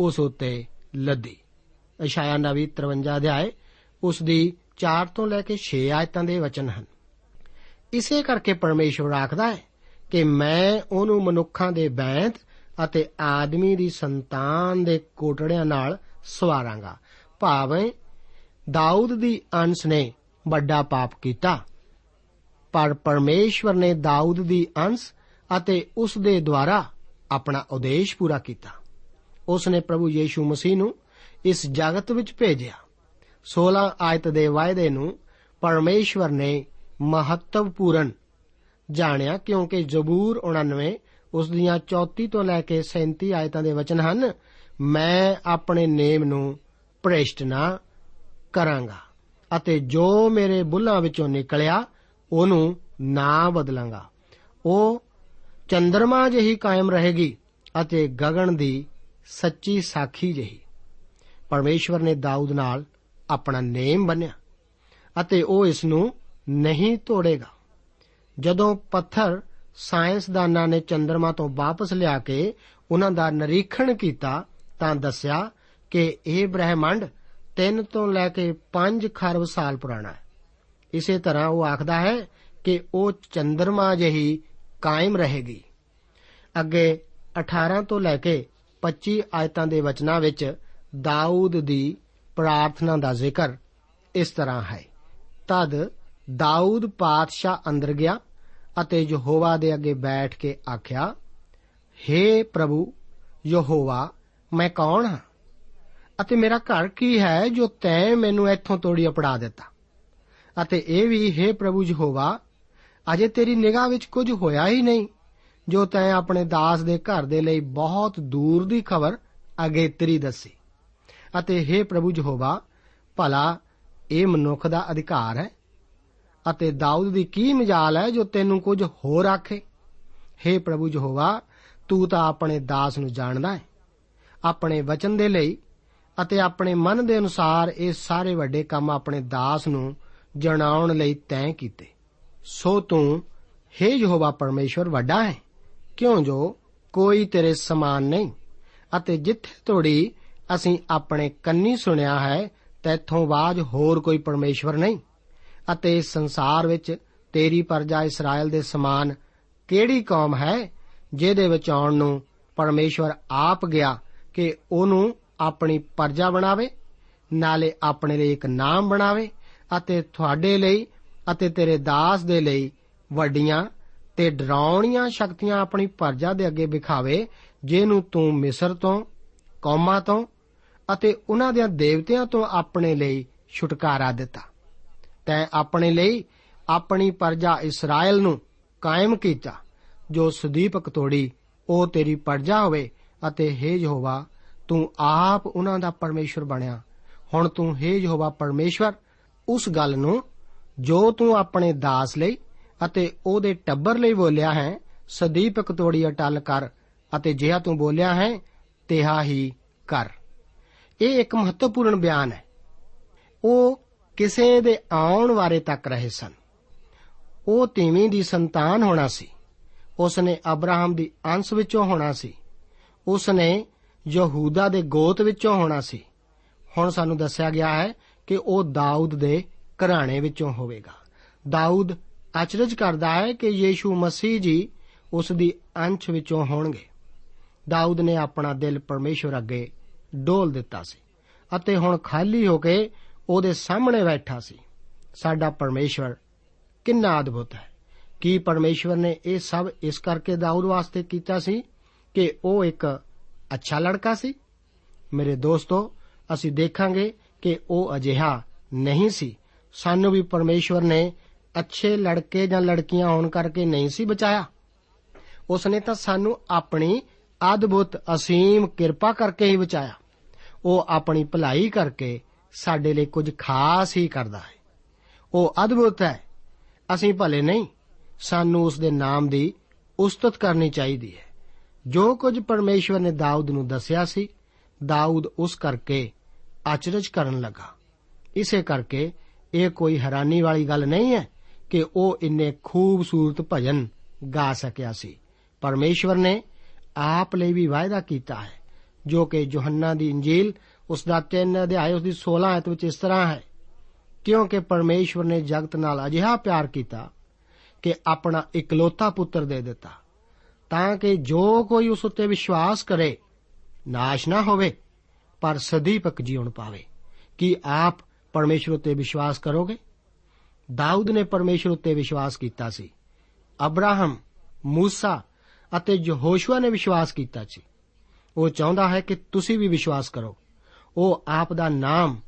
ਉਸ ਉੱਤੇ ਲੱਦੀ। ਇਸ਼ਾਇਆ ਨਵੀ 53 ਅਧਿਆਏ, ਉਸ ਦੀ 4 ਤੋਂ ਲੈ ਕੇ 6 ਆਇਤਾਂ ਦੇ ਵਚਨ ਹਨ। ਇਸੇ ਕਰਕੇ ਪਰਮੇਸ਼ਵਰ ਆਖਦਾ ਹੈ ਕਿ ਮੈਂ ਉਹਨੂੰ ਮਨੁੱਖਾਂ ਦੇ ਬੈਂਤ ਅਤੇ ਆਦਮੀ ਦੀ ਸੰਤਾਨ ਦੇ ਕੋਟੜਿਆਂ ਨਾਲ ਸਵਾਰਾਂਗਾ। ਭਾਵੇਂ ਦਾਊਦ ਦੀ ਅੰਸ਼ ਨੇ ਵੱਡਾ ਪਾਪ ਕੀਤਾ, ਪਰ ਪਰਮੇਸ਼ਵਰ ਨੇ ਦਾਊਦ ਦੀ ਅੰਸ਼ ਅਤੇ ਉਸ ਦੇ ਦੁਆਰਾ ਆਪਣਾ ਉਦੇਸ਼ ਪੂਰਾ ਕੀਤਾ। ਉਸ ਨੇ ਪ੍ਰਭੂ ਯੀਸ਼ੂ ਮਸੀਹ ਨੂੰ ਇਸ ਜਗਤ ਵਿੱਚ ਭੇਜਿਆ। 16 ਆਇਤ ਦੇ ਵਾਅਦੇ ਨੂੰ ਪਰਮੇਸ਼ਵਰ ਨੇ ਮਹੱਤਵਪੂਰਨ ਜਾਣਿਆ ਕਿਉਂਕਿ ਜ਼ਬੂਰ 99 ਉਸ ਦੀਆਂ 34 ਤੋਂ ਲੈ ਕੇ 37 ਆਇਤਾਂ ਦੇ ਵਚਨ ਹਨ ਮੈਂ ਆਪਣੇ ਨੇਮ ਨੂੰ ਭ੍ਰਿਸ਼ਟ ਨਾ ਕਰਾਂਗਾ ਅਤੇ ਜੋ ਮੇਰੇ ਬੁੱਲਾਂ ਵਿੱਚੋਂ ਨਿਕਲਿਆ ਉਹਨੂੰ ਨਾ ਬਦਲਾਂਗਾ ਉਹ ਚੰਦਰਮਾ ਜਿਹੀ ਕਾਇਮ ਰਹੇਗੀ ਅਤੇ ਗਗਨ ਦੀ ਸੱਚੀ ਸਾਖੀ ਜਿਹੀ ਪਰਮੇਸ਼ਵਰ ਨੇ ਦਾਊਦ ਨਾਲ ਆਪਣਾ ਨੇਮ ਬੰਨਿਆ ਅਤੇ ਉਹ ਇਸ ਨੂੰ ਨਹੀਂ ਤੋੜੇਗਾ। ਜਦੋਂ ਪੱਥਰ ਸਾਇੰਸਦਾਨਾਂ ਨੇ ਚੰਦਰਮਾ ਤੋਂ ਵਾਪਸ ਲਿਆ ਕੇ ਉਹਨਾਂ ਦਾ ਨਿਰੀਖਣ ਕੀਤਾ ਤਾਂ ਦੱਸਿਆ ਕਿ ਇਹ ਬ੍ਰਹਿਮੰਡ 3 ਤੋਂ ਲੈ ਕੇ 5 ਖਰਬ ਸਾਲ ਪੁਰਾਣਾ ਹੈ। ਇਸੇ ਤਰ੍ਹਾਂ ਉਹ ਆਖਦਾ ਹੈ ਕਿ ਉਹ ਚੰਦਰਮਾ ਜਿਹੀ ਕਾਇਮ ਰਹੇਗੀ। ਅੱਗੇ 18 ਤੋਂ ਲੈ ਕੇ 25 ਆਇਤਾਂ ਦੇ ਵਚਨਾਂ ਵਿੱਚ ਦਾਊਦ ਦੀ ਪ੍ਰਾਰਥਨਾ ਦਾ ਜ਼ਿਕਰ ਇਸ ਤਰ੍ਹਾਂ ਹੈ। ਤਦ ਦਾਊਦ ਪਾਤਸ਼ਾਹ ਅੰਦਰ ਗਿਆ ਅਤੇ ਯਹੋਵਾ ਦੇ ਅੱਗੇ ਬੈਠ ਕੇ ਆਖਿਆ हे ਪ੍ਰਭੂ, ਯਹੋਵਾ, ਮੈਂ ਕੌਣ ਹਾਂ? ਅਤੇ ਮੇਰਾ ਘਰ ਕੀ ਹੈ ਜੋ ਤੈਂ ਮੈਨੂੰ ਇੱਥੋਂ ਤੋੜੀ ਅਪੜਾ ਦਿੱਤਾ? ਅਤੇ ਇਹ ਵੀ हे ਪ੍ਰਭੂ ਯਹੋਵਾ, ਅਜੇ ਤੇਰੀ ਨਿਗਾਹ ਵਿੱਚ ਕੁਝ ਹੋਇਆ ਹੀ ਨਹੀਂ, ਜੋ ਤੈਂ ਆਪਣੇ ਦਾਸ ਦੇ ਘਰ ਦੇ ਲਈ ਬਹੁਤ ਦੂਰ ਦੀ ਖਬਰ ਅਗੇਤਰੀ ਦੱਸੀ। ਅਤੇ हे ਪ੍ਰਭੂ ਯਹੋਵਾ ਭਲਾ ਇਹ ਮਨੁੱਖ ਦਾ ਅਧਿਕਾਰ ਹੈ ਅਤੇ ਦਾਊਦ ਦੀ ਕੀ ਮਜਾਲ ਹੈ ਜੋ ਤੈਨੂੰ ਕੁਝ ਹੋਰ ਆਖੇ हे ਪ੍ਰਭੂ ਯਹੋਵਾ ਤੂੰ ਤਾਂ ਆਪਣੇ ਦਾਸ ਨੂੰ ਜਾਣਦਾ ਹੈ ਆਪਣੇ ਵਚਨ ਦੇ ਲਈ ਅਤੇ ਆਪਣੇ ਮਨ ਦੇ ਅਨੁਸਾਰ ਇਹ ਸਾਰੇ ਵੱਡੇ ਕੰਮ ਆਪਣੇ ਦਾਸ ਨੂੰ ਜਣਾਉਣ ਲਈ ਤੈਅ ਕੀਤੇ ਸੋ ਤੂੰ हे ਯਹੋਵਾ ਪਰਮੇਸ਼ਵਰ ਵੱਡਾ ਹੈ ਕਿਉਂ ਜੋ ਕੋਈ ਤੇਰੇ ਸਮਾਨ ਨਹੀਂ ਅਤੇ ਜਿੱਥੇ ਤੋੜੀ ਅਸੀਂ ਆਪਣੇ ਕੰਨੀ ਸੁਣਿਆ ਹੈ ਤੈਥੋਂ ਬਾਅਦ ਹੋਰ ਕੋਈ ਪਰਮੇਸ਼ਵਰ ਨਹੀਂ। ਅਤੇ ਇਸ ਸੰਸਾਰ ਵਿੱਚ ਤੇਰੀ ਪਰਜਾ ਇਸਰਾਇਲ ਦੇ ਸਮਾਨ ਕਿਹੜੀ ਕੌਮ ਹੈ, ਜਿਹਦੇ ਵਿੱਚ ਆਉਣ ਨੂੰ ਪਰਮੇਸ਼ਵਰ ਆਪ ਗਿਆ ਕਿ ਉਹਨੂੰ ਆਪਣੀ ਪਰਜਾ ਬਣਾਵੇ, ਨਾਲੇ ਆਪਣੇ ਲਈ ਇੱਕ ਨਾਮ ਬਣਾਵੇ, ਅਤੇ ਤੁਹਾਡੇ ਲਈ ਅਤੇ ਤੇਰੇ ਦਾਸ ਦੇ ਲਈ ਵੱਡੀਆਂ ਤੇ ਡਰਾਉਣੀਆਂ ਸ਼ਕਤੀਆਂ ਆਪਣੀ ਪਰਜਾ ਦੇ ਅੱਗੇ ਵਿਖਾਵੇ, ਜਿਹਨੂੰ ਤੂੰ ਮਿਸਰ ਤੋਂ, ਕੌਮਾਂ ਤੋਂ ਅਤੇ ਉਹਨਾਂ ਦੇ ਦੇਵਤਿਆਂ ਤੋਂ ਆਪਣੇ ਲਈ ਛੁਟਕਾਰਾ ਦਿੱਤਾ। ਤੈਂ ਆਪਣੇ ਲਈ ਆਪਣੀ ਪਰਜਾ ਇਸਰਾਇਲ ਨੂੰ ਕਾਇਮ ਕੀਤਾ, ਜੋ ਸੁਦੀਪਕ ਤੋੜੀ, ਉਹ ਤੇਰੀ ਪਰਜਾ ਹੋਵੇ ਅਤੇ हे ਯਹੋਵਾ, ਤੂੰ ਆਪ ਉਹਨਾਂ ਦਾ ਪਰਮੇਸ਼ਵਰ ਬਣਿਆ। ਹੁਣ ਤੂੰ हे ਯਹੋਵਾ ਪਰਮੇਸ਼ਵਰ, ਉਸ ਗੱਲ ਨੂੰ ਜੋ ਤੂੰ ਆਪਣੇ ਦਾਸ ਲਈ ਅਤੇ ਉਹਦੇ ਟੱਬਰ ਲਈ ਬੋਲਿਆ ਹੈ, ਸਦੀਪਕ ਤੋੜੀ ਅਟਲ ਕਰ ਅਤੇ ਜਿਹਾ ਤੂੰ ਬੋਲਿਆ ਹੈ, ਤਿਹਾ ਹੀ ਕਰ। ਇਹ ਇੱਕ ਮਹੱਤਵਪੂਰਨ ਬਿਆਨ ਹੈ। ਉਹ ਕਿਸੇ ਦੇ ਆਉਣ ਵਾਰੇ ਤੱਕ ਰਹੇ ਸਨ। ਉਹ ਤੀਵੀਂ ਦੀ ਸੰਤਾਨ ਹੋਣਾ ਸੀ। ਉਸ ਨੇ ਅਬਰਾਹਮ ਦੀ ਅੰਸ਼ ਵਿੱਚੋਂ ਹੋਣਾ ਸੀ। ਉਸ ਨੇ ਯਹੂਦਾ ਦੇ ਗੋਤ ਵਿੱਚੋਂ ਹੋਣਾ ਸੀ। ਹੁਣ ਸਾਨੂੰ ਦੱਸਿਆ ਗਿਆ ਹੈ ਕਿ ਉਹ ਦਾਊਦ ਦੇ ਘਰਾਣੇ ਵਿੱਚੋਂ ਹੋਵੇਗਾ। ਦਾਊਦ ਅਚਰਜ ਕਰਦਾ ਹੈ ਕਿ ਯੀਸ਼ੂ ਮਸੀਹ ਜੀ ਉਸ ਦੀ ਅੰਸ਼ ਵਿੱਚੋਂ ਹੋਣਗੇ। ਦਾਊਦ ਨੇ ਆਪਣਾ ਦਿਲ ਪਰਮੇਸ਼ਵਰ ਅੱਗੇ ਡੋਲ ਦਿੱਤਾ ਸੀ ਅਤੇ ਹੁਣ ਖਾਲੀ ਹੋ ਕੇ ਉਹਦੇ ਸਾਹਮਣੇ ਬੈਠਾ ਸੀ। ਸਾਡਾ ਪਰਮੇਸ਼ਵਰ ਕਿੰਨਾ ਅਦਭੁਤ ਹੈ। ਕੀ ਪਰਮੇਸ਼ਵਰ ਨੇ ਇਹ ਸਭ ਇਸ ਕਰਕੇ ਦਾਊਦ ਵਾਸਤੇ ਕੀਤਾ ਸੀ ਕਿ ਉਹ ਇੱਕ ਅੱਛਾ ਲੜਕਾ ਸੀ? ਮੇਰੇ ਦੋਸਤੋ, ਅਸੀਂ ਦੇਖਾਂਗੇ ਕਿ ਉਹ ਅਜਿਹਾ ਨਹੀਂ ਸੀ। ਸਾਨੂੰ ਵੀ ਪਰਮੇਸ਼ਵਰ ਨੇ ਅੱਛੇ ਲੜਕੇ ਜਾਂ ਲੜਕੀਆਂ ਹੋਣ ਕਰਕੇ ਨਹੀਂ ਸੀ ਬਚਾਇਆ। ਉਸ ਨੇ ਤਾਂ ਸਾਨੂੰ ਆਪਣੀ ਅਦਭੁਤ ਅਸੀਮ ਕਿਰਪਾ ਕਰਕੇ ਹੀ ਬਚਾਇਆ। ਉਹ ਆਪਣੀ ਭਲਾਈ ਕਰਕੇ ਸਾਡੇ ਲਈ ਕੁਝ ਖਾਸ ਹੀ ਕਰਦਾ ਹੈ। ਉਹ ਅਦਭੁਤ ਹੈ। ਅਸੀਂ ਭਲੇ ਨਹੀਂ। ਸਾਨੂੰ ਉਸ ਦੇ ਨਾਮ ਦੀ ਉਸਤਤ ਕਰਨੀ ਚਾਹੀਦੀ ਹੈ। ਜੋ ਕੁਝ ਪਰਮੇਸ਼ਵਰ ਨੇ ਦਾਊਦ ਨੂੰ ਦੱਸਿਆ ਸੀ, ਦਾਊਦ ਉਸ ਕਰਕੇ ਅਚਰਜ ਕਰਨ ਲੱਗਾ। ਇਸੇ ਕਰਕੇ ਇਹ ਕੋਈ ਹੈਰਾਨੀ ਵਾਲੀ ਗੱਲ ਨਹੀਂ ਹੈ ਕਿ ਉਹ ਇੰਨੇ ਖੂਬਸੂਰਤ ਭਜਨ ਗਾ ਸਕਿਆ ਸੀ। ਪਰਮੇਸ਼ਵਰ ਨੇ ਆਪ ਲਈ ਵੀ ਵਾਅਦਾ ਕੀਤਾ ਹੈ, ਜੋ ਕਿ ਯੋਹੰਨਾ ਦੀ ਇੰਜੀਲ ਉਸ ਦਾ 3 ਅਧਿਆਇ ਉਸ ਦੀ 16 ਆਇਤ ਵਿੱਚ ਇਸ ਤਰ੍ਹਾਂ ਹੈ, ਕਿਉਂਕਿ ਪਰਮੇਸ਼ਵਰ ਨੇ ਜਗਤ ਨਾਲ ਅਜਿਹਾ ਪਿਆਰ ਕੀਤਾ ਕਿ ਆਪਣਾ ਇਕਲੌਤਾ ਪੁੱਤਰ ਦੇ ਦਿੱਤਾ, ਤਾਂ ਕਿ ਜੋ ਕੋਈ ਉਸ ਉੱਤੇ ਵਿਸ਼ਵਾਸ ਕਰੇ, ਨਾਸ਼ ਨਾ ਹੋਵੇ, ਪਰ ਸਦੀਪਕ ਜੀਵਨ ਪਾਵੇ। ਕੀ ਆਪ ਪਰਮੇਸ਼ਰ ਉੱਤੇ ਵਿਸ਼ਵਾਸ ਕਰੋਗੇ? ਦਾਊਦ ਨੇ ਪਰਮੇਸ਼ਰ ਉੱਤੇ ਵਿਸ਼ਵਾਸ ਕੀਤਾ ਸੀ। ਅਬਰਾਹਮ, ਮੂਸਾ ਅਤੇ ਯਹੋਸ਼ੂਆ ਨੇ ਵਿਸ਼ਵਾਸ ਕੀਤਾ ਸੀ। ਉਹ ਚਾਹੁੰਦਾ ਹੈ ਕਿ ਤੁਸੀਂ ਵੀ ਵਿਸ਼ਵਾਸ ਕਰੋ। ਉਹ ਆਪ ਦਾ ਨਾਮ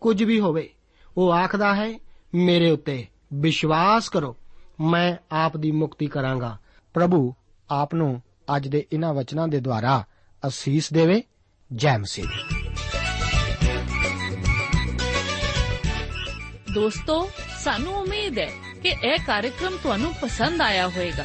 ਕੁਝ ਵੀ ਹੋਵੇ, ਉਹ ਆਖਦਾ ਹੈ, ਮੇਰੇ ਉੱਤੇ ਵਿਸ਼ਵਾਸ ਕਰੋ, ਮੈਂ ਆਪ ਦੀ ਮੁਕਤੀ ਕਰਾਂਗਾ। ਪ੍ਰਭੂ ਆਪ ਨੂੰ ਅੱਜ ਦੇ ਇਹਨਾਂ ਵਚਨਾਂ ਦੇ ਦੁਆਰਾ ਅਸੀਸ ਦੇਵੇ। ਜੈ ਮਸੀਹ। ਦੀ। ਦੋਸਤੋ, ਸਾਨੂੰ ਉਮੀਦ ਹੈ ਕਿ ਇਹ ਕਾਰਜਕ੍ਰਮ ਤੁਹਾਨੂੰ ਪਸੰਦ ਆਇਆ ਹੋਵੇਗਾ।